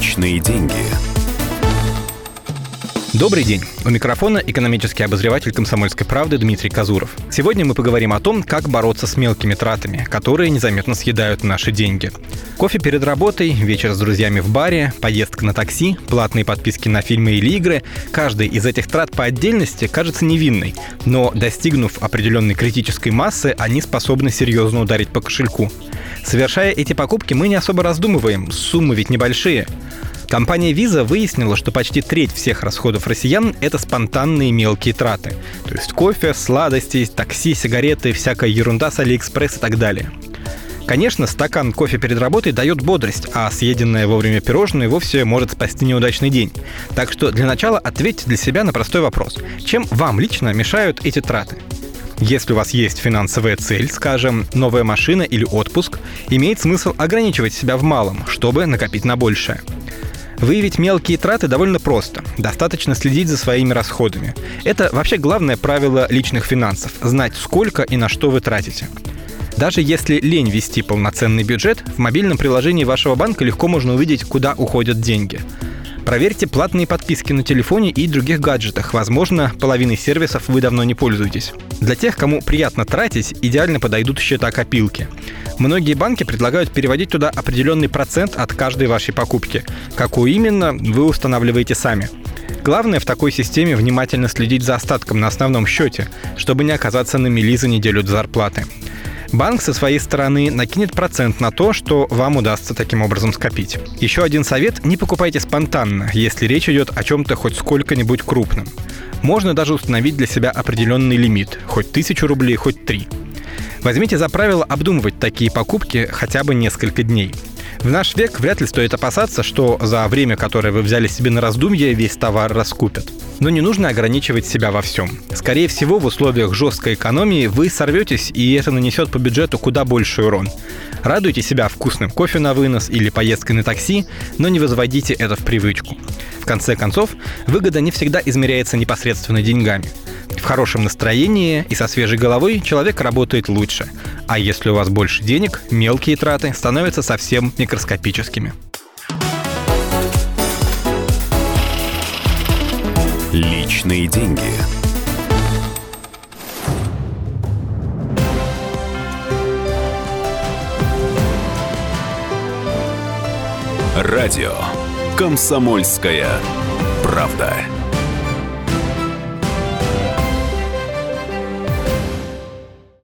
Личные деньги. Добрый день. У микрофона экономический обозреватель «Комсомольской правды» Дмитрий Казуров. Сегодня мы поговорим о том, как бороться с мелкими тратами, которые незаметно съедают наши деньги. Кофе перед работой, вечер с друзьями в баре, поездка на такси, платные подписки на фильмы или игры – каждый из этих трат по отдельности кажется невинной, но достигнув определенной критической массы, они способны серьезно ударить по кошельку. Совершая эти покупки, мы не особо раздумываем, суммы ведь небольшие – Компания Visa выяснила, что почти треть всех расходов россиян — это спонтанные мелкие траты. То есть кофе, сладости, такси, сигареты, всякая ерунда с Алиэкспресс и так далее. Конечно, стакан кофе перед работой дает бодрость, а съеденное вовремя пирожное вовсе может спасти неудачный день. Так что для начала ответьте для себя на простой вопрос. Чем вам лично мешают эти траты? Если у вас есть финансовая цель, скажем, новая машина или отпуск, имеет смысл ограничивать себя в малом, чтобы накопить на большее. Выявить мелкие траты довольно просто. Достаточно следить за своими расходами. Это вообще главное правило личных финансов – знать, сколько и на что вы тратите. Даже если лень вести полноценный бюджет, в мобильном приложении вашего банка легко можно увидеть, куда уходят деньги. Проверьте платные подписки на телефоне и других гаджетах. Возможно, половиной сервисов вы давно не пользуетесь. Для тех, кому приятно тратить, идеально подойдут счета копилки. Многие банки предлагают переводить туда определенный процент от каждой вашей покупки. Какую именно, вы устанавливаете сами. Главное в такой системе внимательно следить за остатком на основном счете, чтобы не оказаться на мели за неделю до зарплаты. Банк со своей стороны накинет процент на то, что вам удастся таким образом скопить. Еще один совет – не покупайте спонтанно, если речь идет о чем-то хоть сколько-нибудь крупном. Можно даже установить для себя определенный лимит, хоть тысячу рублей, хоть три. Возьмите за правило обдумывать такие покупки хотя бы несколько дней. В наш век вряд ли стоит опасаться, что за время, которое вы взяли себе на раздумье, весь товар раскупят. Но не нужно ограничивать себя во всем. Скорее всего, в условиях жесткой экономии вы сорветесь, и это нанесет по бюджету куда больший урон. Радуйте себя вкусным кофе на вынос или поездкой на такси, но не возводите это в привычку. В конце концов, выгода не всегда измеряется непосредственно деньгами. В хорошем настроении и со свежей головой человек работает лучше. А если у вас больше денег, мелкие траты становятся совсем микроскопическими. Личные деньги. Радио. Комсомольская правда.